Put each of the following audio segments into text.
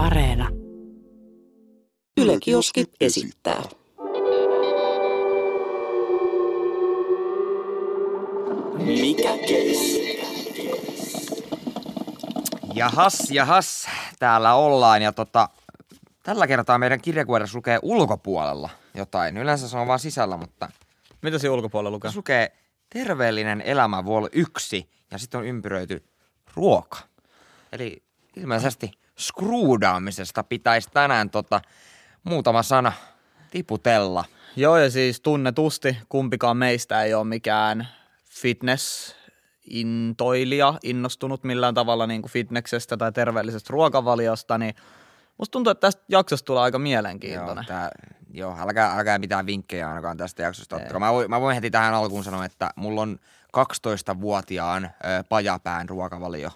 Areena. Yle Kioski esittää. Mikä keissi? Jahas, jahas, täällä ollaan ja tota, tällä kertaa meidän kirjakuoressa lukee ulkopuolella jotain. Yleensä se on vaan sisällä, mutta Mitä siinä ulkopuolella lukee? tässä lukee terveellinen elämä vol 1 ja sitten on ympyröity ruoka. Eli ilmeisesti skruudaamisesta pitäisi tänään tota, muutama sana tiputella. Joo, ja siis tunnetusti kumpikaan meistä ei ole mikään fitness intoilija, innostunut millään tavalla niin kuin fitneksestä tai terveellisestä ruokavaliosta, niin musta tuntuu, että tästä jaksosta tulee aika Joo, mielenkiintoinen. tää, joo älkää, älkää mitään vinkkejä ainakaan tästä jaksosta ottakaa. Mä, voin, mä voin heti tähän alkuun sanoa, että mulla on 12-vuotiaan ö, pajapään ruokavalio.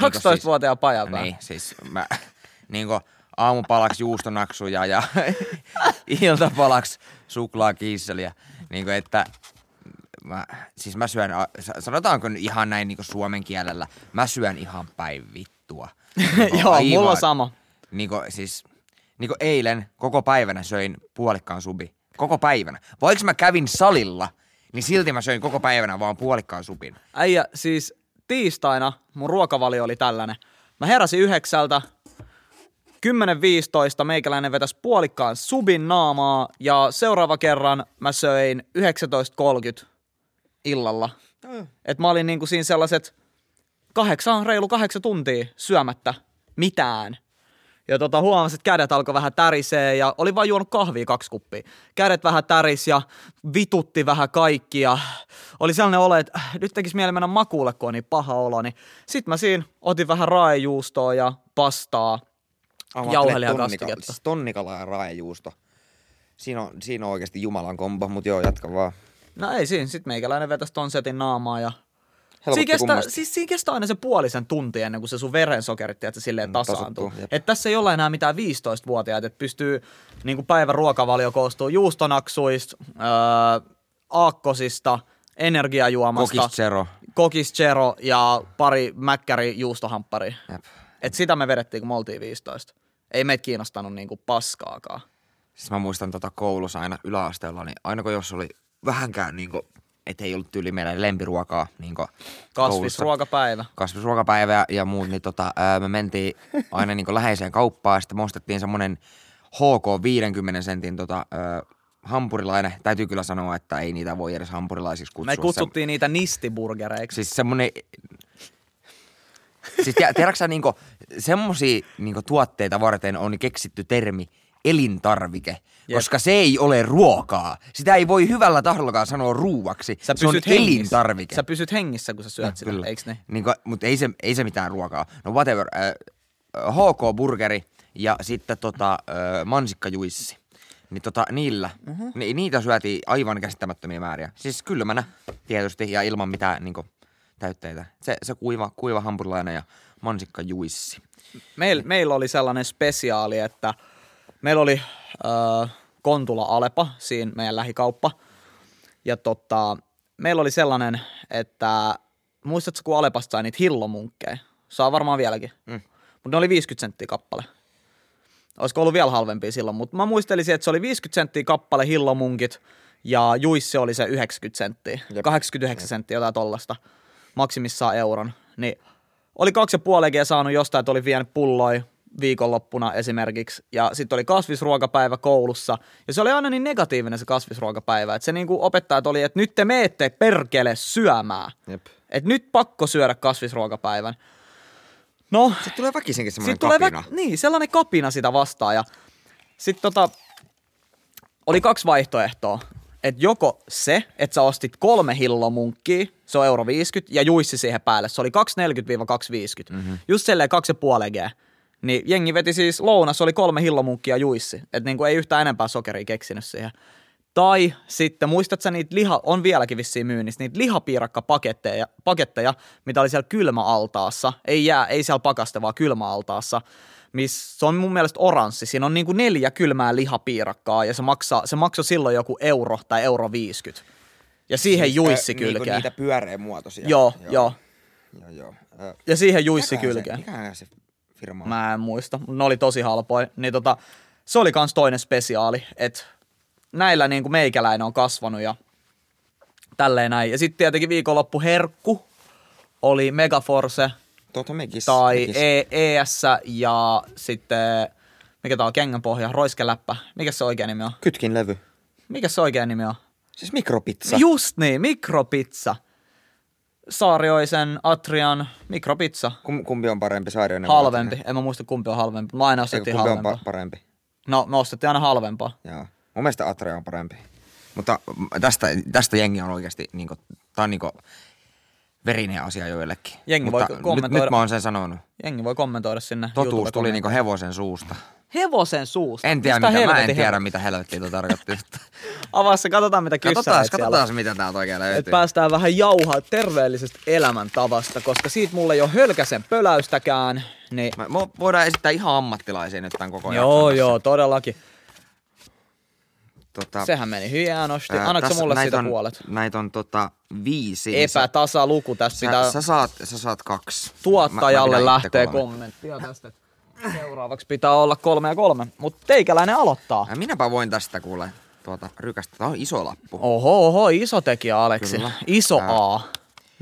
Niin kuin 12-vuotiaan pajapää. Niin, siis mä niin aamupalaksi juustonaksuja ja iltapalaksi suklaakiisseliä. Niin kuin, että mä, siis mä syön, sanotaanko ihan näin niin kuin suomen kielellä, mä syön ihan päin vittua. Niin kuin Joo, aivan- mulla sama. Niin kuin, siis, niin kuin eilen koko päivänä söin puolikkaan subi. Koko päivänä. Vaikka mä kävin salilla, niin silti mä söin koko päivänä vaan puolikkaan subin. Äijä, siis tiistaina mun ruokavalio oli tällainen. Mä heräsin yhdeksältä, 10.15 meikäläinen vetäisi puolikkaan subin naamaa ja seuraava kerran mä söin 19.30 illalla. Et mä olin niinku siinä sellaiset kahdeksan, reilu kahdeksan tuntia syömättä mitään. Ja tota, huomasin, että kädet alkoi vähän tärisee ja oli vain juonut kahvia kaksi kuppia. Kädet vähän täris ja vitutti vähän kaikki ja oli sellainen olo, että äh, nyt tekisi mieli mennä makuulle, kun on niin paha olo. Niin sit mä siinä otin vähän raajuustoa ja pastaa. Jauhelia kastiketta. Siis tonnikala ja raajajuusto. Siinä on, siinä on oikeasti Jumalan kombo, mutta joo, jatka vaan. No ei siinä, sit meikäläinen vetäisi ton setin naamaa ja Helpotti Siinä kestää, siis siinä kestää aina se puolisen tuntia ennen kuin se sun verensokerit että silleen Mm, tasaantuu. tasoittuu, jep. Että tässä ei ole enää mitään 15-vuotiaita, että pystyy, niin kuin päivän ruokavalio koostuu juustonaksuista, öö, aakkosista, energiajuomasta, Kokis Zero. kokis Zero ja pari mäkkäri juustohamppari. Jep. Et sitä me vedettiin, kun me oltiin 15. Ei meitä kiinnostanut niinku paskaakaan. Siis mä muistan tota koulussa aina yläasteella, niin aina kun jos oli vähänkään niinku, et ei ollut tyyli meidän lempiruokaa niinku koulussa. Kasvisruokapäivä. kasvisruokapäivä ja, ja muut, niin tota, ää, me mentiin aina niin läheiseen kauppaan ja sitten me ostettiin semmonen HK 50 sentin tota, ää, hampurilainen. Täytyy kyllä sanoa, että ei niitä voi edes hampurilaisiksi kutsua. Me kutsuttiin niitä nistiburgereiksi. Siis semmonen... Siis tiedä- tiedätkö niinku, semmosia niinku tuotteita varten on keksitty termi elintarvike, Jep. koska se ei ole ruokaa. Sitä ei voi hyvällä tahdollakaan sanoa ruuaksi. Sä se on hengissä. elintarvike. Sä pysyt hengissä, kun sä syöt sitä, eiks ne? Niin kuin, mutta ei se, ei se mitään ruokaa. No whatever. Äh, HK-burgeri ja sitten tota, äh, mansikkajuissi. Niin tota, niillä, uh-huh. ni, niitä syötiin aivan käsittämättömiä määriä. Siis kylmänä tietysti ja ilman mitään niin täytteitä. Se, se kuiva, kuiva hampurilainen ja mansikkajuissi. Meil, meillä oli sellainen spesiaali, että meillä oli äh, Kontula Alepa, siinä meidän lähikauppa. Ja tota, meillä oli sellainen, että muistatko kun Alepasta sai niitä hillomunkkeja? Saa varmaan vieläkin. Mm. Mutta ne oli 50 senttiä kappale. Olisiko ollut vielä halvempia silloin, mutta mä muistelisin, että se oli 50 senttiä kappale hillomunkit ja juissi oli se 90 senttiä, Jep. 89 senttiä jotain tollasta, maksimissaan euron. Niin oli kaksi ja saanut jostain, että oli vienyt pulloi viikonloppuna esimerkiksi, ja sitten oli kasvisruokapäivä koulussa, ja se oli aina niin negatiivinen se kasvisruokapäivä, että se niinku opettajat oli, että nyt te meette perkele syömään, että nyt pakko syödä kasvisruokapäivän. No, Sitten tulee väkisinkin semmoinen tulee kapina. Vä- niin, sellainen kapina sitä vastaan. Ja sitten tota, oli kaksi vaihtoehtoa. Että joko se, että sä ostit kolme hillomunkkia, se on euro 50, ja juissi siihen päälle. Se oli 240-250. Mm-hmm. Just silleen 2,5 G. Niin jengi veti siis lounas, oli kolme hillomunkkia juissi. Että niinku ei yhtään enempää sokeria keksinyt siihen. Tai sitten, muistatko sä niitä liha, on vieläkin vissiin myynnissä, niitä lihapiirakkapaketteja, paketteja, mitä oli siellä kylmäaltaassa, ei jää, ei siellä pakaste, vaan kylmäaltaassa, missä se on mun mielestä oranssi. Siinä on niinku neljä kylmää lihapiirakkaa ja se, maksaa, se maksoi silloin joku euro tai euro 50. Ja siihen siis, juissi Niinku kylkeen. niitä pyöreä muotoisia. Joo, joo. joo, joo. Ö, Ja siihen juissi mikähän se- kylkeen. Mikähän se firmaa? Mä en muista, ne oli tosi halpoja. Niin tota, se oli kans toinen spesiaali, että näillä niin kuin meikäläinen on kasvanut ja tälleen näin. Ja sitten tietenkin viikonloppu herkku oli Megaforce Tuota mekis. tai mekis. e- ES ja sitten, mikä tää on, kengänpohja, roiskeläppä. Mikä se oikea nimi on? Kytkin levy. Mikä se oikea nimi on? Siis mikropizza. Just niin, mikropizza. Saarioisen, Atrian, mikropizza. Kum, kumpi on parempi Saarioinen? vai Halvempi. Atrian? En mä muista kumpi on halvempi. Mä aina ostettiin kumpi on halvempaa. pa- parempi? No, me ostettiin aina halvempaa. Joo. Mun mielestä Atria on parempi. Mutta tästä, tästä jengi on oikeasti, niinku, tää on niinku verinen asia joillekin. Jengi voi Mutta nyt, kommentoida. nyt mä oon sen sanonut. Jengi voi kommentoida sinne. Totuus tuli niinku hevosen suusta. Hevosen suusta. En tiedä, Mistä mitä, mä en tiedä hevo- mitä helvettiä tuo tarkoitti. Avaa se, katsotaan mitä katsotaan, siellä on. katsotaan mitä täältä oikein löytyy. että päästään vähän jauhaa terveellisestä elämäntavasta, koska siitä mulla ei ole hölkäsen pöläystäkään. Niin... Mä, mä voidaan esittää ihan ammattilaisia nyt tämän koko Joo, jakson joo, todellakin. Tota, Sehän meni hienosti. ää, Annatko sä tässä mulle siitä on, puolet? Näitä on tota viisi. Epätasa luku. Tässä Sä, pitää sä, saat, sä saat kaksi. tuottajalle Mä- mä lähtee kolme. kommenttia tästä. että Seuraavaksi pitää olla kolme ja kolme. Mutta teikäläinen aloittaa. Ää, Minäpä voin tästä kuule tuota, rykästä. Tämä on iso lappu. Oho, oho, iso tekijä Aleksi. Kyllä. Iso Ää. A.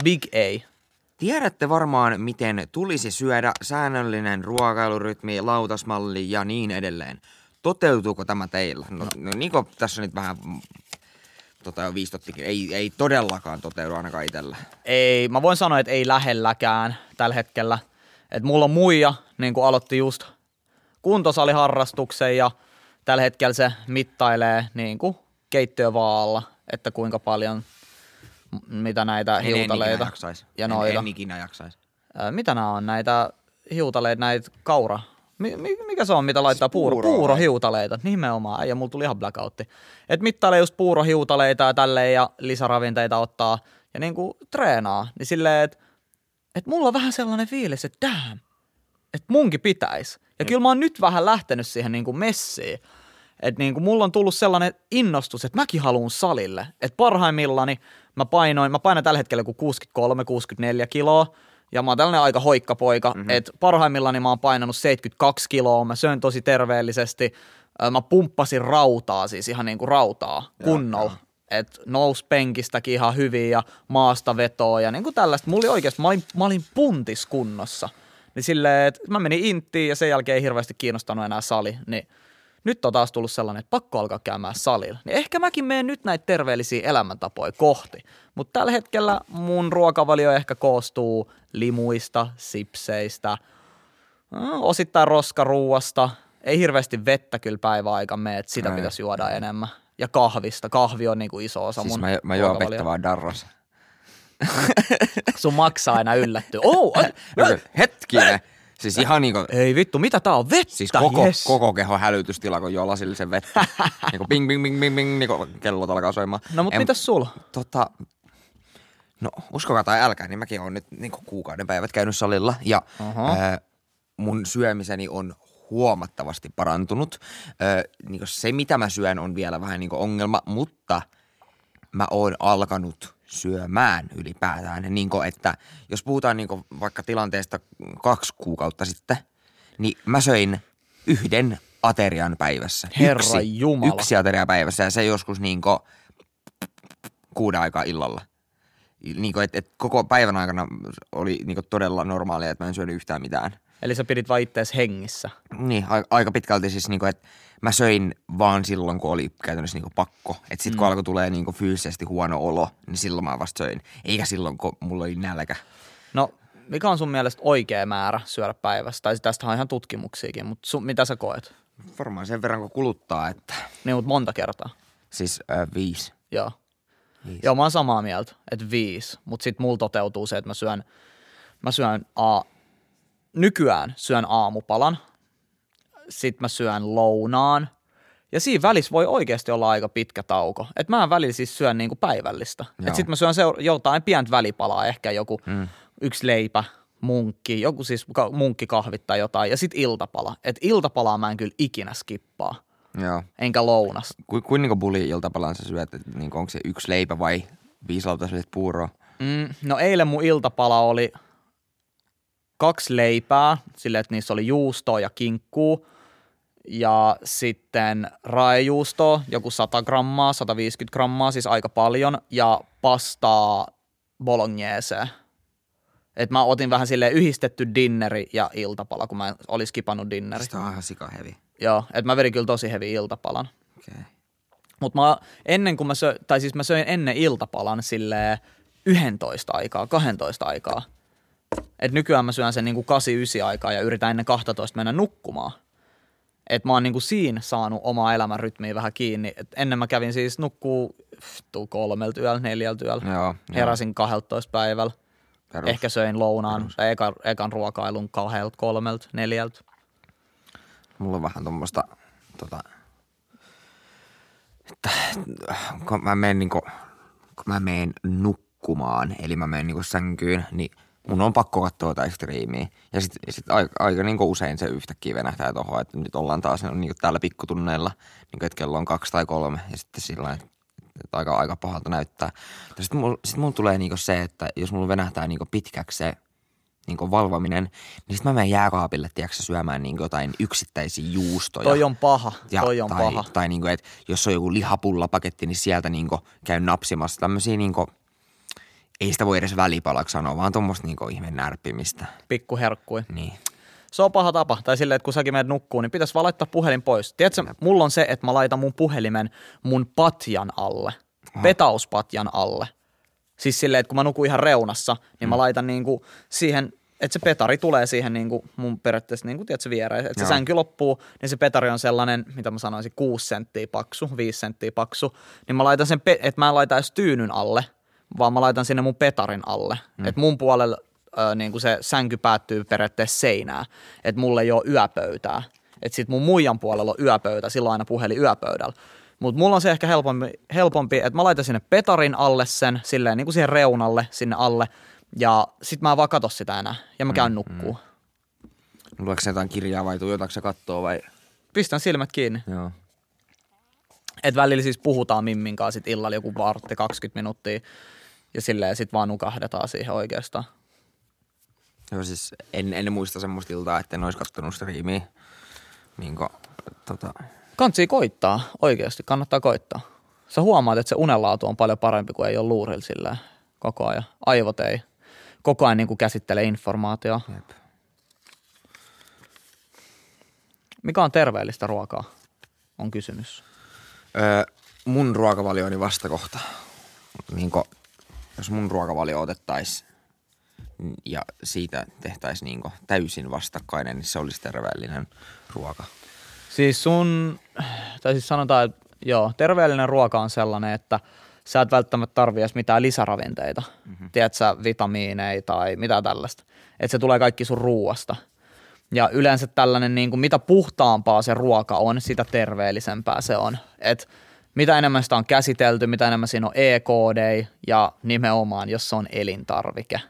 Big A. Tiedätte varmaan, miten tulisi syödä säännöllinen ruokailurytmi, lautasmalli ja niin edelleen. Toteutuuko tämä teillä? No, no niin kuin tässä nyt vähän mm, tota jo viistottikin, ei, ei todellakaan toteudu ainakaan itsellä. Ei, mä voin sanoa, että ei lähelläkään tällä hetkellä. Et mulla on muija, niin kuin aloitti just kuntosaliharrastuksen ja tällä hetkellä se mittailee niin kuin keittiövaalla, että kuinka paljon mitä näitä En, en hiutaleita ikinä jaksais. ja en, noita. en ikinä jaksais. Ää, mitä nämä on näitä hiutaleita, näitä kaura? Mi- mi- mikä se on, mitä laittaa puuro? puuroa vai? Puurohiutaleita, nimenomaan. Ja mulla tuli ihan blackoutti. Et mittailee just puurohiutaleita ja tälleen ja lisäravinteita ottaa ja niinku treenaa. Niin silleen, että et mulla on vähän sellainen fiilis, että damn, että munkin pitäisi. Ja kyllä mä oon nyt vähän lähtenyt siihen niinku messiin. Että niinku mulla on tullut sellainen innostus, että mäkin haluan salille. Että parhaimmillani mä painoin, mä painan tällä hetkellä kuin 63-64 kiloa. Ja mä oon tällainen aika hoikka poika, mm-hmm. että parhaimmillani mä oon painanut 72 kiloa, mä söin tosi terveellisesti. Mä pumppasin rautaa, siis ihan niinku rautaa kunnolla. Että nous penkistäkin ihan hyvin ja maasta vetoa ja niinku tällaista. Mulla oli oikeasti, mä olin, mä olin puntiskunnossa. Niin silleen, että mä menin inttiin ja sen jälkeen ei hirveästi kiinnostanut enää sali. Niin nyt on taas tullut sellainen, että pakko alkaa käymään salilla. Niin ehkä mäkin menen nyt näitä terveellisiä elämäntapoja kohti. Mutta tällä hetkellä mun ruokavalio ehkä koostuu limuista, sipseistä, äh, osittain roskaruuasta. Ei hirveästi vettä kyllä päiväaikaan mene, että sitä Ei. pitäisi juoda enemmän. Ja kahvista. Kahvi on niinku iso osa Siis mun mä, mä juon vettä vaan darras. Sun maksaa aina yllättyä. Oh, ai, No, hetkinen. Siis ihan niinku, ei vittu, mitä tää on? Vettä, siis koko, yes. koko keho hälytystila, kun juo lasillisen vettä. niinku ping, ping, ping, ping, ping, niinku kellot alkaa soimaan. No mut En- mitäs sulla? Tota, no uskokaa tai älkää, niin mäkin olen nyt niin kuukauden päivät käynyt salilla ja Aha. ää, mun syömiseni on huomattavasti parantunut. Ää, niin se, mitä mä syön, on vielä vähän niin ongelma, mutta mä oon alkanut syömään ylipäätään. Niin kuin, että jos puhutaan niin kuin vaikka tilanteesta kaksi kuukautta sitten, niin mä söin yhden aterian päivässä. Herra yksi, Jumala. Yksi ateria päivässä ja se joskus niin kuin kuuden aikaa illalla. Niin kuin, et, et koko päivän aikana oli niin kuin todella normaalia, että mä en syönyt yhtään mitään. Eli sä pidit vaan ittees hengissä. Niin, a- aika pitkälti siis, niin kuin, että mä söin vaan silloin, kun oli käytännössä niin kuin pakko. Että sit kun alkoi tulee niin kuin fyysisesti huono olo, niin silloin mä vasta söin. Eikä silloin, kun mulla oli nälkä. No, mikä on sun mielestä oikea määrä syödä päivässä? Tai tästä on ihan tutkimuksiakin, mutta sun, mitä sä koet? Varmaan sen verran, kun kuluttaa, että Niin, mutta monta kertaa. siis äh, viisi. Joo. Viisi. Joo, mä oon samaa mieltä, että viisi. Mutta sit mulla toteutuu se, että mä syön, mä syön a, nykyään syön aamupalan, sit mä syön lounaan, ja siinä välissä voi oikeasti olla aika pitkä tauko. Et mä välillä siis syön niinku päivällistä. Joo. Et sit mä syön seura- jotain pientä välipalaa, ehkä joku mm. yksi leipä, munkki, joku siis ka- munkkikahvit tai jotain, ja sit iltapala. Et iltapalaa mä en kyllä ikinä skippaa, Joo. enkä lounas. Ku, kuin niin buli iltapalan sä syöt? Niin onko se yksi leipä vai viisi lautasellit puuroa? Mm, no eilen mun iltapala oli kaksi leipää, silleen, että niissä oli juustoa ja kinkkuu. Ja sitten raejuustoa, joku 100 grammaa, 150 grammaa, siis aika paljon. Ja pastaa bolognese. Et mä otin vähän silleen yhdistetty dinneri ja iltapala, kun mä olin skipannut dinneri. Sitä on ihan sikahevi. Joo, että mä vedin kyllä tosi hevi iltapalan. Okay. Mutta mä ennen kuin mä söin, tai siis mä söin ennen iltapalan silleen 11 aikaa, 12 aikaa. Et nykyään mä syön sen niinku 8-9 aikaa ja yritän ennen 12 mennä nukkumaan. Et mä oon niinku siinä saanut omaa elämän rytmiä vähän kiinni. Et ennen mä kävin siis nukkuu tuu kolmelta yöllä, neljältä yöllä. Joo, Heräsin 12 päivällä. Perus. Ehkä söin lounaan tai ekan, ekan ruokailun kahdelta, kolmelta, neljältä. Mulla on vähän tuommoista, tota, että kun mä menen, niinku, kun mä menen nukkumaan, eli mä menen niinku sänkyyn, niin mun on pakko katsoa jotain striimiä. Ja sit, sit aika, aika niinku usein se yhtäkkiä venähtää tohon, että nyt ollaan taas niinku täällä pikkutunneilla, niinku, että kello on kaksi tai kolme, ja sitten sillä että aika, aika pahalta näyttää. Sitten mulla, sit mulla tulee niinku se, että jos mulla venähtää niinku pitkäksi se niin valvominen, niin sitten mä menen jääkaapille, tiedätkö, syömään niin jotain yksittäisiä juustoja. Toi on paha, ja, toi on tai, paha. Tai niin kuin, että jos on joku lihapullapaketti, niin sieltä niin kuin käyn napsimassa tämmöisiä niin kuin, ei sitä voi edes välipalaksi sanoa, vaan tuommoista niin ihmeen närppimistä. Pikku herkkui. Niin. Se on paha tapa. Tai silleen, että kun säkin menet nukkuun, niin pitäisi vaan laittaa puhelin pois. Tiedätkö, mulla on se, että mä laitan mun puhelimen mun patjan alle. Petauspatjan alle. Siis silleen, että kun mä nukun ihan reunassa, niin mä laitan niinku siihen, että se petari tulee siihen niinku mun periaatteessa niinku, tiedätkö, viereen. Että se sänky loppuu, niin se petari on sellainen, mitä mä sanoisin, 6 senttiä paksu, 5 senttiä paksu. Niin mä laitan sen, pe- että mä en laita edes tyynyn alle, vaan mä laitan sinne mun petarin alle. Mm. Että mun puolella ö, niin kuin se sänky päättyy periaatteessa seinään, että mulla ei ole yöpöytää. Että sit mun muijan puolella on yöpöytä, silloin aina puhelin yöpöydällä. Mutta mulla on se ehkä helpompi, helpompi että mä laitan sinne petarin alle sen, silleen niin kuin siihen reunalle sinne alle, ja sit mä en vaan katso sitä enää, ja mä käyn nukkuu. Lueeko se jotain kirjaa vai tuijotaanko se kattoo vai? Pistän silmät kiinni. Joo. Et välillä siis puhutaan Mimmin kanssa sit illalla joku vartti 20 minuuttia, ja silleen sit vaan nukahdetaan siihen oikeastaan. Joo, siis en, en muista semmoista iltaa, että en olisi kattonut striimiä. Niin kuin, tota, Kansi koittaa, oikeasti kannattaa koittaa. Sä huomaat, että se unenlaatu on paljon parempi kuin ei ole luurilla silleen koko ajan. Aivot ei koko ajan niin kuin käsittele informaatiota. jep. Mikä on terveellistä ruokaa, on kysymys. Öö, mun ruokavalioni vastakohta. Niin kuin, jos mun ruokavalio otettaisiin ja siitä tehtäisiin niin täysin vastakkainen, niin se olisi terveellinen ruoka. Siis sun, tai siis sanotaan, että joo, terveellinen ruoka on sellainen, että sä et välttämättä tarvii edes mitään lisäravinteita. Mm-hmm. Tiedätkö, sä, vitamiineja tai mitä tällaista. Että se tulee kaikki sun ruuasta. Ja yleensä tällainen, niin kuin, mitä puhtaampaa se ruoka on, sitä terveellisempää se on. Et mitä enemmän sitä on käsitelty, mitä enemmän siinä on EKD ja nimenomaan, jos se on elintarvike.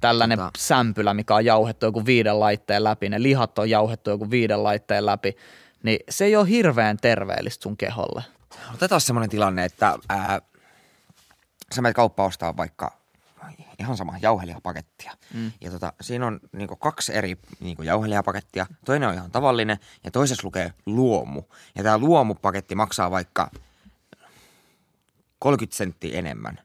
Tällainen Tota- sämpylä, mikä on jauhettu joku viiden laitteen läpi, ne lihat on jauhettu joku viiden laitteen läpi, niin se ei ole hirveän terveellistä sun keholle. Otetaan semmoinen tilanne, että ää, sä menet kauppaan ostaa vaikka ihan sama jauhelihapakettia. Mm. Ja tota, siinä on niinku kaksi eri niinku jauhelihapakettia. Toinen on ihan tavallinen ja toisessa lukee luomu. Ja tämä luomupaketti maksaa vaikka 30 senttiä enemmän.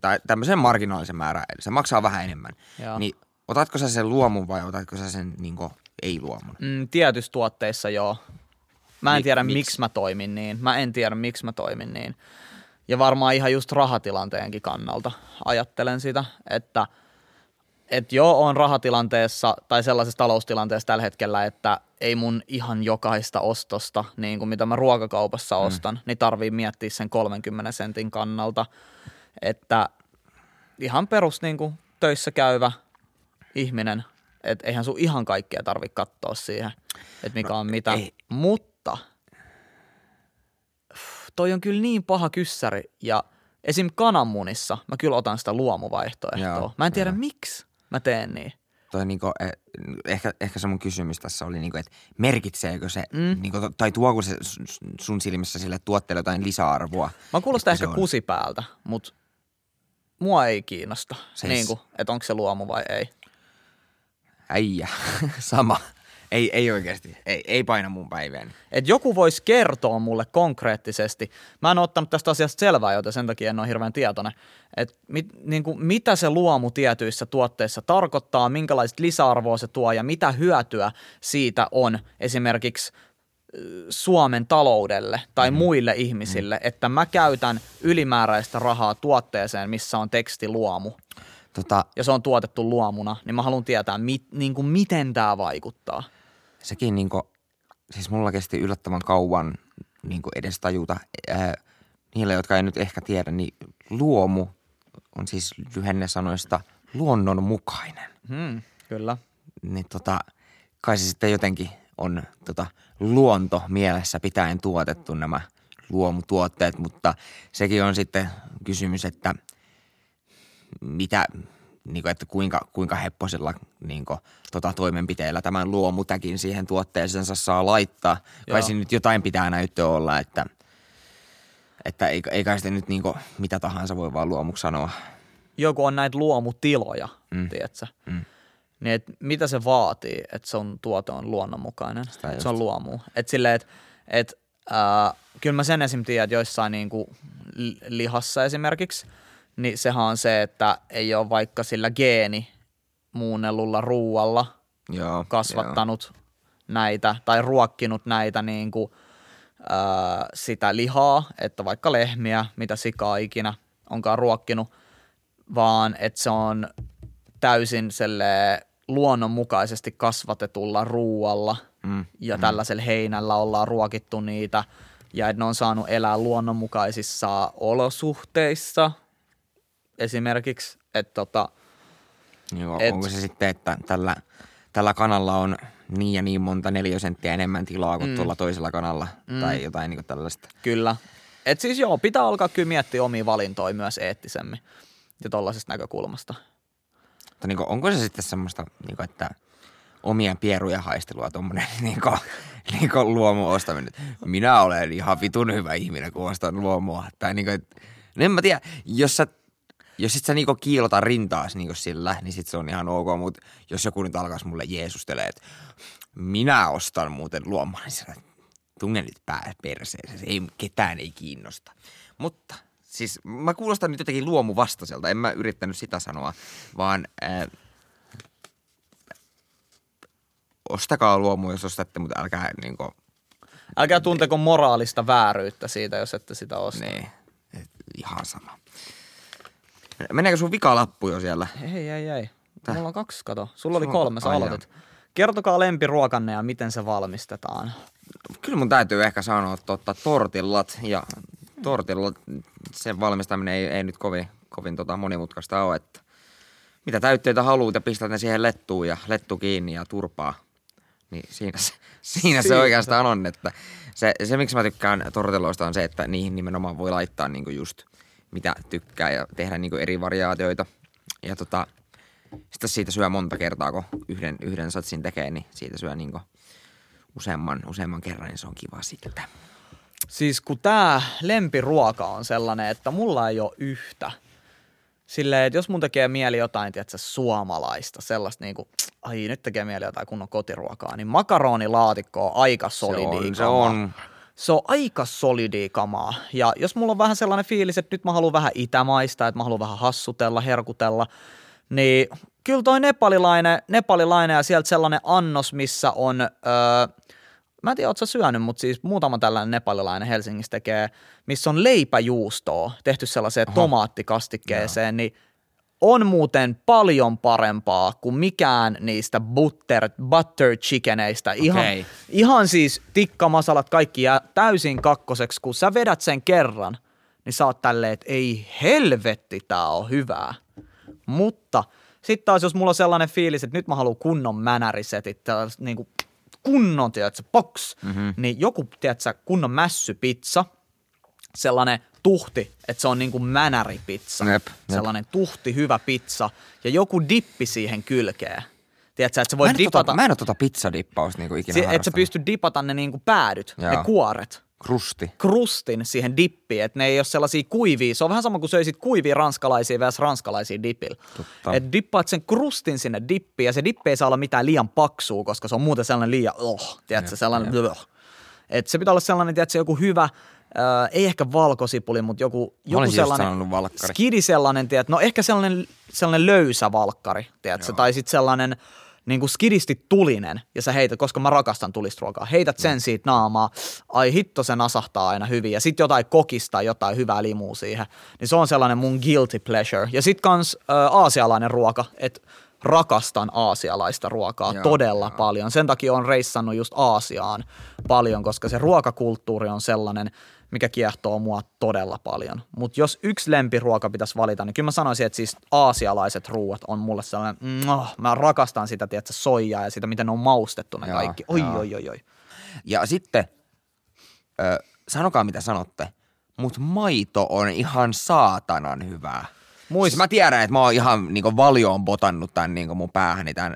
Tai tämmöisen marginaalisen määrän. Se maksaa vähän enemmän. Joo. Niin otatko sä sen luomun vai otatko sä sen niinku ei-luomun? Mm, tietyissä tuotteissa joo. Mä en Mi- tiedä, miksi? miksi mä toimin niin. Mä en tiedä, miksi mä toimin niin. Ja varmaan ihan just rahatilanteenkin kannalta ajattelen sitä, että et joo, on rahatilanteessa tai sellaisessa taloustilanteessa tällä hetkellä, että ei mun ihan jokaista ostosta, niin kuin mitä mä ruokakaupassa ostan, niin tarvii miettiä sen 30 sentin kannalta. Että ihan perus niin kuin töissä käyvä ihminen, että eihän sun ihan kaikkea tarvi katsoa siihen, että mikä on mitä. ei. Mutta toi on kyllä niin paha kyssäri ja esim. kananmunissa mä kyllä otan sitä luomuvaihtoehtoa. Joo, mä en tiedä joo. miksi mä teen niin. Toi niinku, eh, ehkä, ehkä se mun kysymys tässä oli, niinku, että merkitseekö se, mm. niinku, tai tuoko se sun- silmissä sille tuotteelle jotain lisäarvoa? Mä kuulostan ehkä on- kusipäältä, mutta mua ei kiinnosta, Siis- niin kuin, että onko se luomu vai ei. äijä, sama. Ei, ei oikeasti, ei, ei paina mun päiveeni. että joku voisi kertoa mulle konkreettisesti. Mä en ole ottanut tästä asiasta selvää, joten sen takia en ole hirveän tietoinen, että mit, niin kuin, mitä se luomu tietyissä tuotteissa tarkoittaa, minkälaista lisäarvoa se tuo ja mitä hyötyä siitä on esimerkiksi Suomen taloudelle tai mm. muille ihmisille, mm. että mä käytän ylimääräistä rahaa tuotteeseen, missä on teksti luomu Tota, ja se on tuotettu luomuna, niin mä haluan tietää, mit, niin kuin miten tämä vaikuttaa. Sekin niinku, siis mulla kesti yllättävän kauan niinku edes tajuta. Ää, niille, jotka ei nyt ehkä tiedä, niin luomu on siis lyhennesanoista luonnonmukainen. Hmm, kyllä. Niin tota, kai se sitten jotenkin on tota, luonto mielessä pitäen tuotettu nämä luomutuotteet, mutta sekin on sitten kysymys, että mitä, niin kuin, että kuinka, kuinka hepposilla niin kuin, tota, toimenpiteillä tämän luomutäkin siihen tuotteeseensa saa laittaa. Kai siinä nyt jotain pitää näyttöä olla, että, että ei, ei kai sitten nyt niin kuin, mitä tahansa voi vaan luomuksi sanoa. Joku on näitä luomutiloja, mm. Tiedätkö? Mm. Niin et mitä se vaatii, että se on tuote on luonnonmukainen, Sitä että just. se on luomu. Että silleen, että et, äh, kyllä mä sen esim. tiedän, että joissain niinku li- lihassa esimerkiksi, niin sehän on se, että ei ole vaikka sillä geeni muunnellulla ruualla Joo, kasvattanut näitä tai ruokkinut näitä niin kuin, ää, sitä lihaa, että vaikka lehmiä, mitä sikaa ikinä onkaan ruokkinut, vaan että se on täysin selle luonnonmukaisesti kasvatetulla ruualla Mm, ja tällaisella heinällä ollaan ruokittu niitä ja että ne on saanut elää luonnonmukaisissa olosuhteissa esimerkiksi, että tota, Joo, Et- onko se sitten, että tällä, tällä kanalla on niin ja niin monta neliösenttiä enemmän tilaa kuin mm. tuolla toisella kanalla mm. tai jotain niin tällaista. Kyllä. Et siis joo, pitää alkaa kyllä miettiä omia valintoja myös eettisemmin ja tollaisesta näkökulmasta. Mutta niin kuin, onko se sitten semmoista, niin kuin, että omia pieruja haistelua tuommoinen niin kuin, niin kuin luomu ostaminen. Minä olen ihan vitun hyvä ihminen, kun ostan luomua. Tai niin kuin, että, en mä tiedä, jos sä jos sit sä niinku kiilota rintaas niinku sillä, niin sit se on ihan ok, mutta jos joku nyt alkaisi mulle jeesustelee, että minä ostan muuten luomaa, niin sillä tunne nyt pää perseeseen, se ei, ketään ei kiinnosta. Mutta siis mä kuulostan nyt jotenkin luomuvastaiselta, en mä yrittänyt sitä sanoa, vaan äh, ostakaa luomu, jos ostatte, mutta älkää niinku, Älkää tunteko moraalista vääryyttä siitä, jos ette sitä osta. et, ihan sama. Meneekö sun vikalappu jo siellä? Ei, ei, ei. Täh? Mulla on kaksi, kato. Sulla oli Sulla- kolme, sä ai aloitit. Kertokaa lempiruokanne ja miten se valmistetaan. Kyllä mun täytyy ehkä sanoa totta, tortillat ja tortillat, sen valmistaminen ei, ei nyt kovin, kovin tota monimutkaista ole, että mitä täytteitä haluat ja pistät ne siihen lettuun ja lettu kiinni ja turpaa, niin siinä se, siinä se oikeastaan on, että se, se miksi mä tykkään tortilloista on se, että niihin nimenomaan voi laittaa niinku just mitä tykkää ja tehdä niinku eri variaatioita ja tota, sitten siitä syö monta kertaa, kun yhden, yhden satsin tekee, niin siitä syö niinku useamman, useamman kerran, niin se on kiva sitten. Siis kun tää lempiruoka on sellainen, että mulla ei ole yhtä. Silleen, että jos mun tekee mieli jotain, tiedätkö, suomalaista, sellaista niinku, ai nyt tekee mieli jotain kunnon kotiruokaa, niin makaronilaatikko on aika solidi se on. se on aika solidi kamaa. Ja jos mulla on vähän sellainen fiilis, että nyt mä haluan vähän itämaista, että mä haluan vähän hassutella, herkutella, niin kyllä toi nepalilainen, nepalilainen ja sieltä sellainen annos, missä on, öö, mä en tiedä, ootko sä syönyt, mutta siis muutama tällainen nepalilainen Helsingissä tekee, missä on leipäjuustoa tehty sellaiseen Oho. tomaattikastikkeeseen, niin on muuten paljon parempaa kuin mikään niistä butter, butter chickeneistä. Ihan, Okei. ihan siis tikkamasalat kaikki jää täysin kakkoseksi, kun sä vedät sen kerran, niin sä oot tälleen, että ei helvetti, tää on hyvää. Mutta sitten taas, jos mulla on sellainen fiilis, että nyt mä haluan kunnon mänärisetit, tällaiset niinku kunnon, tiedätkö, box, mm-hmm. niin joku, tiedätkö, kunnon mässypizza, sellainen tuhti, että se on niinku mänäripizza. Jep, jep. Sellainen tuhti, hyvä pizza ja joku dippi siihen kylkeen. Tiedätkö, että sä Mä voit en, dipata, tota, mä en ole tota pizzadippausta niinku ikinä si- että sä pystyt dipata ne niinku päädyt, Joo. ne kuoret. Krusti. krustin siihen dippiin, että ne ei ole sellaisia kuivia. Se on vähän sama kuin söisit kuivia ranskalaisia vs. ranskalaisia dipillä. Että dippaat sen krustin sinne dippiin ja se dippi ei saa olla mitään liian paksua, koska se on muuten sellainen liian, oh, tiedätkö, sellainen, oh. Että se pitää olla sellainen, tiedätkö, joku hyvä, äh, ei ehkä valkosipuli, mutta joku, joku sellainen skidi sellainen, tiedät, no ehkä sellainen, sellainen löysä valkkari, tiedätkö, tai sitten sellainen niin kuin skidisti tulinen, ja sä heität, koska mä rakastan tulistruokaa, heität sen siitä naamaa, ai hitto se nasahtaa aina hyvin, ja sitten jotain kokista, jotain hyvää limua siihen, niin se on sellainen mun guilty pleasure. Ja sitten kans äh, aasialainen ruoka, että rakastan aasialaista ruokaa Joo, todella paljon. Sen takia on reissannut just Aasiaan paljon, koska se ruokakulttuuri on sellainen, mikä kiehtoo mua todella paljon. Mutta jos yksi lempiruoka pitäisi valita, niin kyllä mä sanoisin, että siis aasialaiset ruuat on mulle sellainen, mm, mä rakastan sitä, tiedätkö, soijaa ja sitä, miten ne on maustettu ne Joo, kaikki. Oi, joo. oi, oi, oi. Ja sitten, ö, sanokaa mitä sanotte, mutta maito on ihan saatanan hyvää. Muist- Siis mä tiedän, että mä oon ihan niinku valioon botannut tän niinku mun päähäni tän,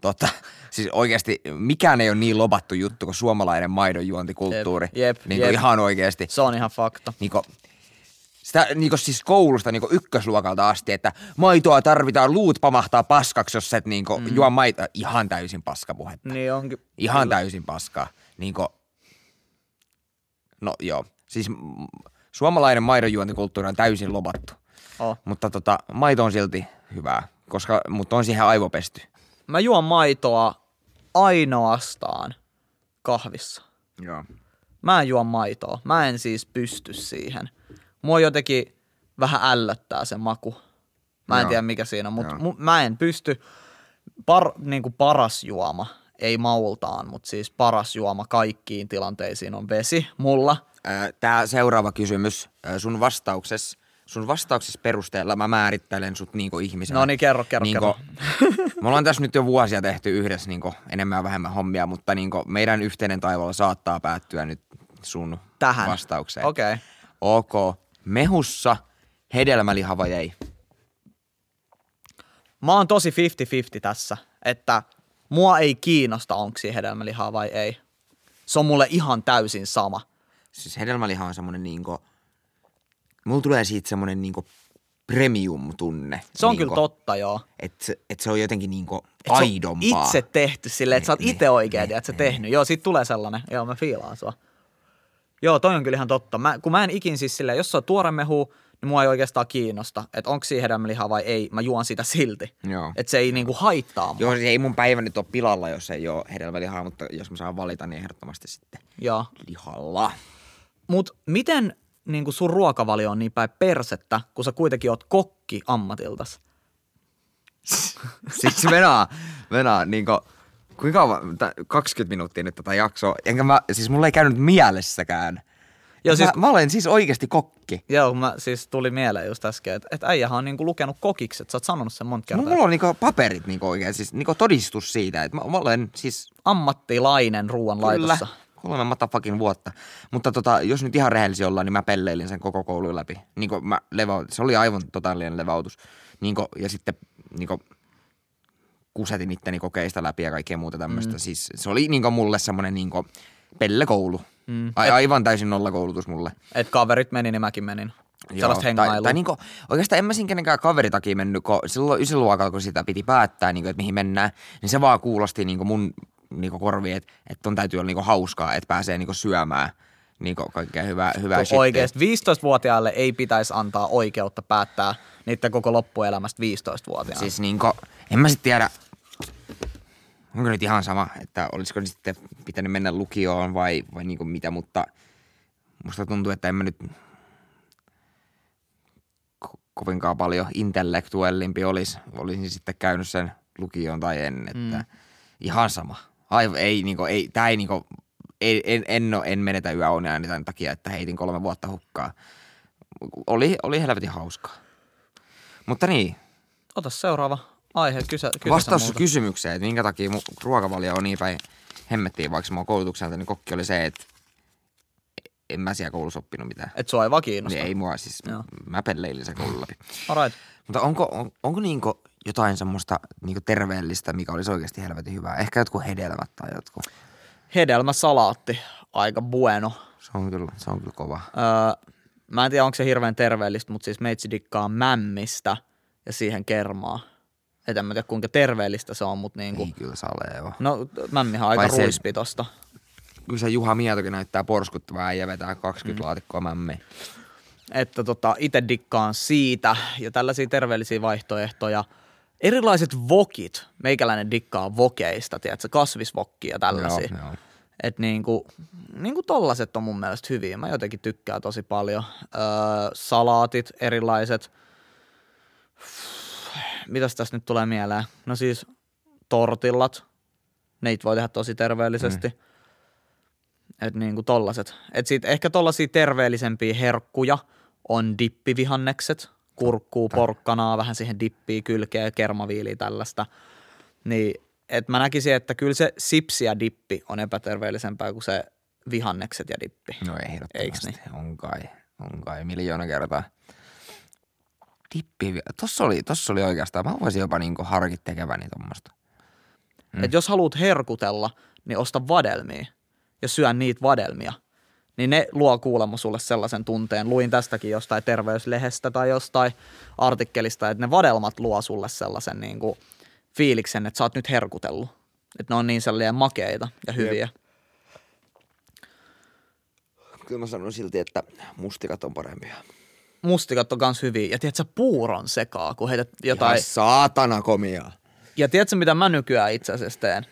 tota, siis oikeasti mikään ei ole niin lobattu juttu kuin suomalainen maidonjuontikulttuuri. Jep, jep, niinku jep. ihan oikeasti. Se on ihan fakta. Niinku, sitä niinku siis koulusta niinku ykkösluokalta asti, että maitoa tarvitaan, luut pamahtaa paskaksi, jos et niinku mm. juo maitoa. Ihan täysin paskapuhetta. Niin onkin. Ihan täysin paskaa. Niinku, no joo, siis suomalainen maidonjuontikulttuuri on täysin lobattu. Oh. Mutta tota, maito on silti hyvää, koska, mutta on siihen aivopesty. Mä juon maitoa ainoastaan kahvissa. Joo. Mä en juo maitoa. Mä en siis pysty siihen. Mua jotenkin vähän ällöttää se maku. Mä en Joo. tiedä mikä siinä on, mutta mu- mä en pysty. Par, niin kuin paras juoma, ei maultaan, mutta siis paras juoma kaikkiin tilanteisiin on vesi. Mulla. Tämä seuraava kysymys, sun vastauksessa, sun vastauksessa perusteella mä määrittelen sut niinku ihmisenä. No niin, kerro, kerro, Niinku, kerro. me ollaan tässä nyt jo vuosia tehty yhdessä niinku enemmän ja vähemmän hommia, mutta niinku meidän yhteinen taivaalla saattaa päättyä nyt sun Tähän. vastaukseen. Okei. Okay. Ok. Mehussa hedelmäliha vai ei? Mä oon tosi 50-50 tässä, että mua ei kiinnosta, onko siinä hedelmälihaa vai ei. Se on mulle ihan täysin sama. Siis hedelmäliha on semmonen niinku, mulla tulee siitä semmonen niinku premium-tunne. Se on niinku, kyllä totta, joo. Että se, et se on jotenkin niinku Et se on aidompaa. itse tehty silleen, että sä oot Niin, itse oikein, niin, että sä tehnyt. Joo, siitä tulee sellainen. Joo, mä fiilaan sua. Joo, toi on kyllä ihan totta. Mä, kun mä en ikin siis silleen, jos se on tuore mehu, niin mua ei oikeastaan kiinnosta, että onko siinä hedelmälihaa vai ei. Mä juon sitä silti. Joo. Että se ei niinku haittaa mua. Joo, ei mun päivä nyt ole pilalla, jos ei ole hedelmälihaa, mutta jos mä saan valita, niin ehdottomasti sitten Joo. lihalla. Mut miten niin sun ruokavalio on niin päin persettä, kun sä kuitenkin oot kokki ammatiltas? Siis venaa, venaa niinku, kuinka kauan, tä- 20 minuuttia nyt tätä jaksoa, enkä mä, siis mulla ei käynyt mielessäkään. Joo, mä, siis- mä olen siis oikeasti kokki. Joo, mä siis tuli mieleen just äsken, että, että äijähän on niinku lukenut kokiksi, että sä oot sanonut sen monta kertaa. Mulla on niinku paperit niinku oikein, siis niinku todistus siitä, että mä, mä olen siis Ammattilainen ruoanlaitossa. Kyllä. Kolme motherfucking vuotta. Mutta tota, jos nyt ihan rehellisiä ollaan, niin mä pelleilin sen koko koulun läpi. Niin mä leva, se oli aivan totaalinen levautus. Niin ja sitten niin kusetin itteni kokeista läpi ja kaikkea muuta tämmöistä. Mm. Siis se oli niin mulle semmoinen niin pellekoulu. Mm. A, aivan täysin nollakoulutus mulle. Et kaverit meni, niin mäkin menin. Sellaista tai, hengailua. tai niinku, oikeastaan en mä siinä kenenkään kaveri takia mennyt, kun silloin ysiluokalla, kun sitä piti päättää, niinku, että mihin mennään, niin se vaan kuulosti niinku mun niinku korviin, että, että on täytyy olla niinku hauskaa, että pääsee niinku syömään niinku kaikkea hyvää, hyvää. Oikeesti 15-vuotiaalle ei pitäisi antaa oikeutta päättää niiden koko loppuelämästä 15-vuotiaana. Siis niinku, en mä sitten tiedä, onko nyt ihan sama, että olisiko sitten pitänyt mennä lukioon vai, vai niinku mitä, mutta musta tuntuu, että en mä nyt ko- kovinkaan paljon intellektuellimpi olisi, olisin sitten käynyt sen lukioon tai en, että mm. ihan sama. Aivan, ei niinku, ei, tää ei niinku, ei, en, en, oo- en menetä yöunia tämän takia, että heitin kolme vuotta hukkaa. Oli, oli helvetin hauskaa. Mutta niin, Ota seuraava aihe, kysä, Vastaus muuta. kysymykseen, että minkä takia mun ruokavalio on niin päin hemmettiin, vaikka mä oon koulutukselta, niin kokki oli se, että en mä siellä koulussa oppinut mitään. Et sua ei vaan kiinnosta. Niin ei mua siis, Joo. mä pelleilin sen koulun läpi. Alright. Mutta onko, on, onko niinku jotain semmoista niinku terveellistä, mikä olisi oikeasti helvetin hyvää? Ehkä jotkut hedelmät tai jotkut. Hedelmäsalaatti, aika bueno. Se on kyllä, se on kyllä kova. Öö, mä en tiedä, onko se hirveän terveellistä, mutta siis meitsi dikkaa mämmistä ja siihen kermaa. Et en mä tiedä, kuinka terveellistä se on, mutta niinku, Ei kyllä sale joo. no mämmihän on aika se- ruispitosta. Kyllä se Juha Mietokin näyttää porskuttavaa ja vetää 20 mm. laatikkoa mämmiä. Että tota, itse dikkaan siitä ja tällaisia terveellisiä vaihtoehtoja. Erilaiset vokit, meikäläinen dikkaa vokeista, tiedätkö, kasvisvokkia ja tällaisia. Joo, joo. Että niinku, niinku tollaset on mun mielestä hyviä. Mä jotenkin tykkään tosi paljon. Öö, salaatit erilaiset. Mitäs tässä nyt tulee mieleen? No siis tortillat. Neitä voi tehdä tosi terveellisesti. Mm. Että niinku tollaset. Et sit ehkä tollasia terveellisempiä herkkuja on dippivihannekset. Kurkkuu, porkkanaa, vähän siihen dippiä, kylkeä, kermaviiliä tällaista. Niin, et mä näkisin, että kyllä se sipsi ja dippi on epäterveellisempää kuin se vihannekset ja dippi. No ehdottomasti. Eiks niin? On kai, on kai miljoona kertaa. Dippi, tossa oli, tossa oli oikeastaan, mä voisin jopa niinku harkit tekeväni tommosta. Mm. Et jos haluat herkutella, niin osta vadelmia ja syö niitä vadelmia. Niin ne luo kuulemma sulle sellaisen tunteen. Luin tästäkin jostain terveyslehdestä tai jostain artikkelista, että ne vadelmat luo sulle sellaisen niin kuin fiiliksen, että sä oot nyt herkutellut. Että ne on niin sellaisia makeita ja hyviä. Kyllä mä sanon silti, että mustikat on parempia. Mustikat on kans hyviä. Ja tiedätkö, puuron sekaa, kun heität jotain... Ihan saatana komia. Ja tiedätkö, mitä mä nykyään itse asiassa teen?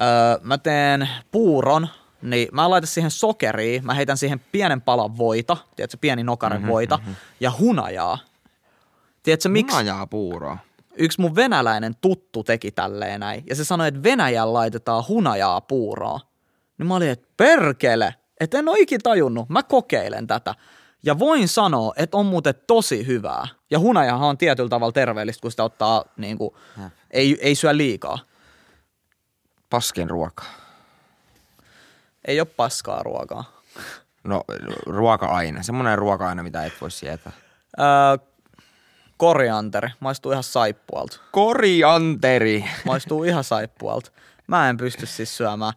Öö, mä teen puuron, niin mä laitan siihen sokeria, mä heitän siihen pienen palan voita, tiedätkö, pieni nokaren mm-hmm, voita, mm-hmm. ja hunajaa. Tiedätkö, miksi Hunajaa puuroa. yksi mun venäläinen tuttu teki tälleen näin, ja se sanoi, että Venäjällä laitetaan hunajaa puuroa. Niin mä olin, että perkele, että en ole ikin tajunnut, mä kokeilen tätä. Ja voin sanoa, että on muuten tosi hyvää. Ja hunajahan on tietyllä tavalla terveellistä, kun sitä ottaa, niin kuin, ei, ei syö liikaa. Pasken ruoka. Ei ole paskaa ruokaa. No ruoka-aine. Semmoinen ruoka-aine, mitä et voi sietää. Öö, korianteri, maistuu ihan saippualta. Korianteri. Maistuu ihan saippualta. Mä en pysty siis syömään.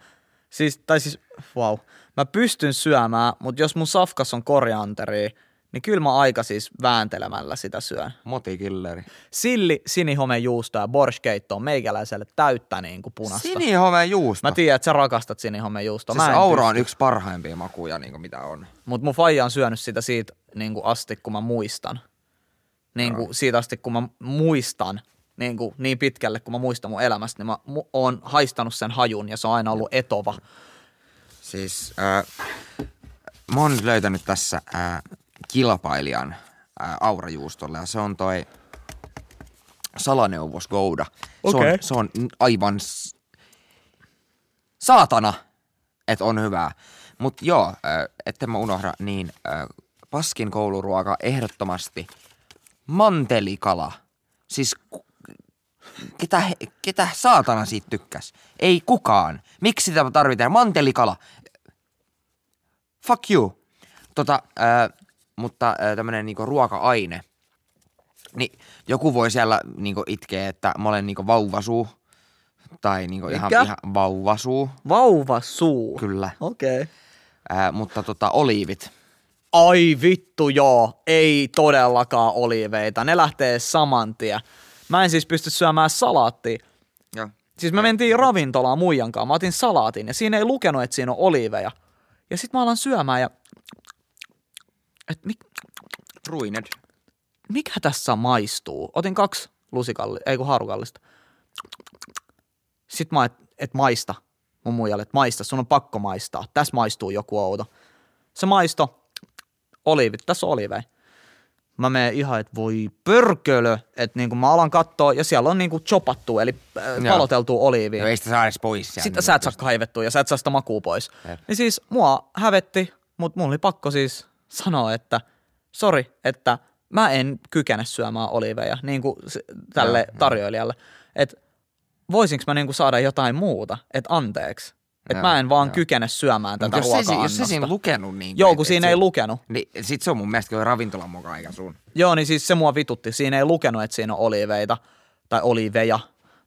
Siis, tai siis, wow. Mä pystyn syömään, mutta jos mun safkas on korianteria, niin kyllä mä aika siis vääntelemällä sitä syön. Motikilleri. Silli, sinihome juusto ja borshkeitto on meikäläiselle täyttä niin kuin punasta. Sinihome juusto. Mä tiedän, että sä rakastat sinihome juustoa. Siis mä aura on yksi parhaimpia makuja, niin kuin mitä on. Mutta mun faija on syönyt sitä siitä niin kuin asti, kun mä muistan. Niin kuin siitä asti, kun mä muistan niin, kuin niin pitkälle, kun mä muistan mun elämästä, niin mä mu- oon haistanut sen hajun ja se on aina ollut etova. Siis äh, mä oon nyt löytänyt tässä äh, kilpailijan äh, aurajuustolle ja se on toi salaneuvos Gouda. Se, Okei. on, se on aivan s- saatana, että on hyvää. Mutta joo, äh, etten mä unohda, niin äh, paskin kouluruoka ehdottomasti mantelikala. Siis ketä, ketä saatana siitä tykkäs? Ei kukaan. Miksi sitä tarvitaan? Mantelikala. Fuck you. Tota, ää, mutta ää, tämmönen niinku ruoka-aine. Niin joku voi siellä niinku itkeä, että mä olen niinku vauvasuu. Tai niinku ihan, Mikä? ihan vauvasuu, Vauva suu. kyllä. Okei. Okay. Ää, mutta tota, oliivit. Ai vittu joo, ei todellakaan oliiveita. Ne lähtee saman tien. Mä en siis pysty syömään salaattia. Joo. Siis me mentiin ravintolaan muijan kanssa, mä otin salaatin ja siinä ei lukenut, että siinä on oliiveja. Ja sit mä alan syömään ja... Et mik, Ruined. mikä tässä maistuu? Otin kaksi lusikalli, ei kun haarukallista. Sitten mä et, et maista mun muijalle, että maista, sun on pakko maistaa. Tässä maistuu joku outo. Se maisto, oliivit, tässä on oliiveja. Mä menen ihan, että voi pörkölö, että niinku mä alan katsoa ja siellä on niinku chopattu, eli äh, Joo. paloteltua oliivia. Joo, ei sitä saa edes pois. Sitä sä et saa kaivettua ja sä et saa sitä makua pois. Jep. Niin siis mua hävetti, mutta mulla oli pakko siis sanoa, että sori, että mä en kykene syömään oliiveja niin kuin tälle joo. tarjoilijalle. Että voisinko mä niin kuin saada jotain muuta, että anteeksi. Että mä en vaan joo. kykene syömään tätä jos, se, jos se siinä lukenut niin Joo, kun siinä ei lukenut. Niin sit se on mun mielestä kyllä ravintolan mukaan eikä sun. Joo, niin siis se mua vitutti. Siinä ei lukenut, että siinä on oliiveita tai oliiveja.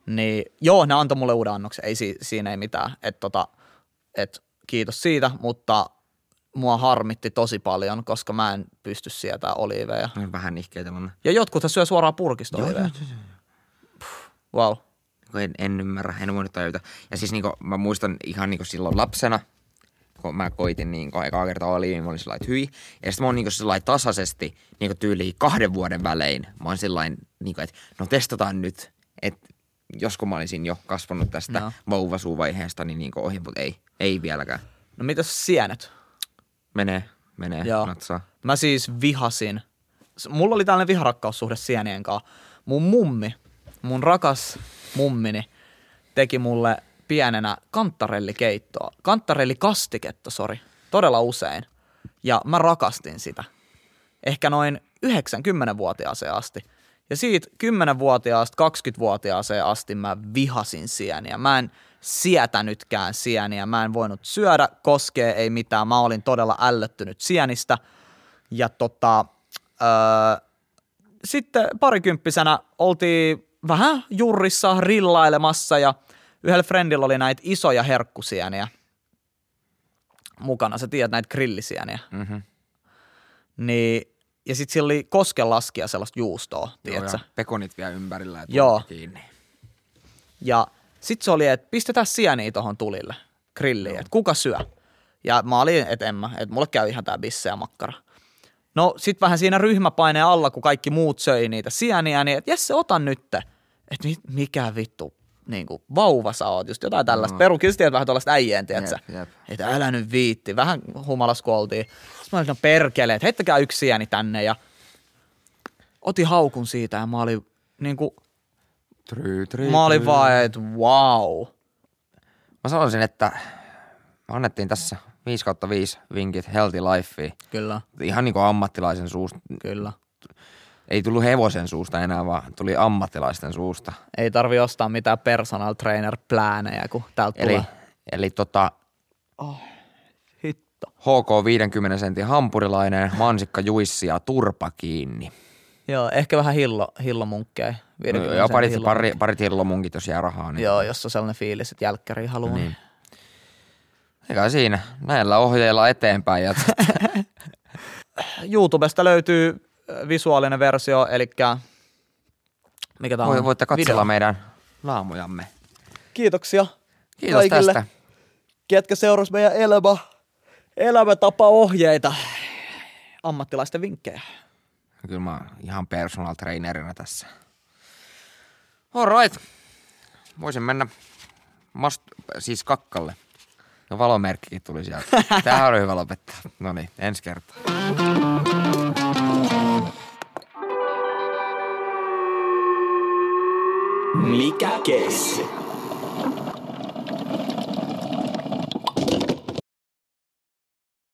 Niin joo, ne antoi mulle uuden annoksen. Ei si- siinä ei mitään. Et tota, et kiitos siitä, mutta mua harmitti tosi paljon, koska mä en pysty sietää oliiveja. Vähän nihkeitä mun. Ja jotkut syö suoraan purkista oliiveja. Wow. Kun En, en ymmärrä, en voinut tajuta. Ja siis niinku, mä muistan ihan niinku silloin lapsena, kun mä koitin niinku ekaa kertaa oliivin, mä olin sillä hyi. Ja sitten mä oon niinku sillä tasaisesti niinku tyyliin kahden vuoden välein. Mä oon sillä niinku, että no testataan nyt. Että jos kun mä olisin jo kasvanut tästä No. vauvasuuvaiheesta, niin niinku ohi, mutta ei, ei vieläkään. No mitäs sienet? Menee, menee, Joo. natsaa. Mä siis vihasin. Mulla oli tällainen viharakkaussuhde sienien kanssa. Mun mummi, mun rakas mummini, teki mulle pienenä kantarellikeittoa. Kantarellikastiketta, sori. Todella usein. Ja mä rakastin sitä. Ehkä noin 90-vuotiaaseen asti. Ja siitä 10-vuotiaasta 20-vuotiaaseen asti mä vihasin sieniä. Mä en sietänytkään sieniä. Mä en voinut syödä, koskee, ei mitään. Mä olin todella ällöttynyt sienistä. Ja tota, öö, sitten parikymppisenä oltiin vähän jurrissa rillailemassa ja yhdellä friendillä oli näitä isoja herkkusieniä mukana. Sä tiedät näitä grillisieniä. Mhm. Niin, ja sitten sillä oli koskenlaskia sellaista juustoa, Joo, tiedätkö? pekonit vielä ympärillä ja Joo. kiinni. Ja sit se oli, että pistetään sieniä tohon tulille, grilliin, että kuka syö. Ja mä olin, että en mä, että mulle käy ihan tää bisse ja makkara. No sit vähän siinä ryhmäpaineen alla, kun kaikki muut söi niitä sieniä, niin että Jesse, ota nytte. Että mi- mikä vittu, niin kuin vauva sä oot, just jotain tällaista. No. Perukisti, vähän tuollaista äijien, tiedätkö? Että älä nyt viitti, vähän humalas kun oltiin. Sitten mä olin, no perkele, että heittäkää yksi sieni tänne ja otin haukun siitä ja mä olin niin kuin, Try, try, mä olin vaan, että wow. Mä sanoisin, että me annettiin tässä 5 kautta 5 vinkit Healthy Lifeen. Kyllä, Ihan niin kuin ammattilaisen suusta. kyllä. Ei tullut hevosen suusta enää, vaan tuli ammattilaisten suusta. Ei tarvi ostaa mitään personal trainer pläänejä, kun täältä Eli, tulee. eli tota, Hitto. HK 50 sentin hampurilainen, mansikka juissi ja turpa kiinni. Joo, ehkä vähän hillo, hillomunkkeja. 50 Joo, parit, sentin pari, parit hillomunkit, jos jää rahaa. Niin. Joo, jos on sellainen fiilis, että jälkkäri haluaa. Niin. Eikä siinä. Näillä ohjeilla eteenpäin. Ja YouTubesta löytyy visuaalinen versio, eli mikä tää on? voi, voitte katsella Video. meidän laamujamme. Kiitoksia Kiitos kaikille, tästä. ketkä seurasivat meidän elämä, elämäntapaohjeita, ammattilaisten vinkkejä. Kyllä mä oon ihan personal trainerina tässä. Alright. Voisin mennä mast, siis kakkalle. No valomerkkikin tuli sieltä. Tämähän oli hyvä lopettaa. No niin, ensi kertaa. Mikä keissi?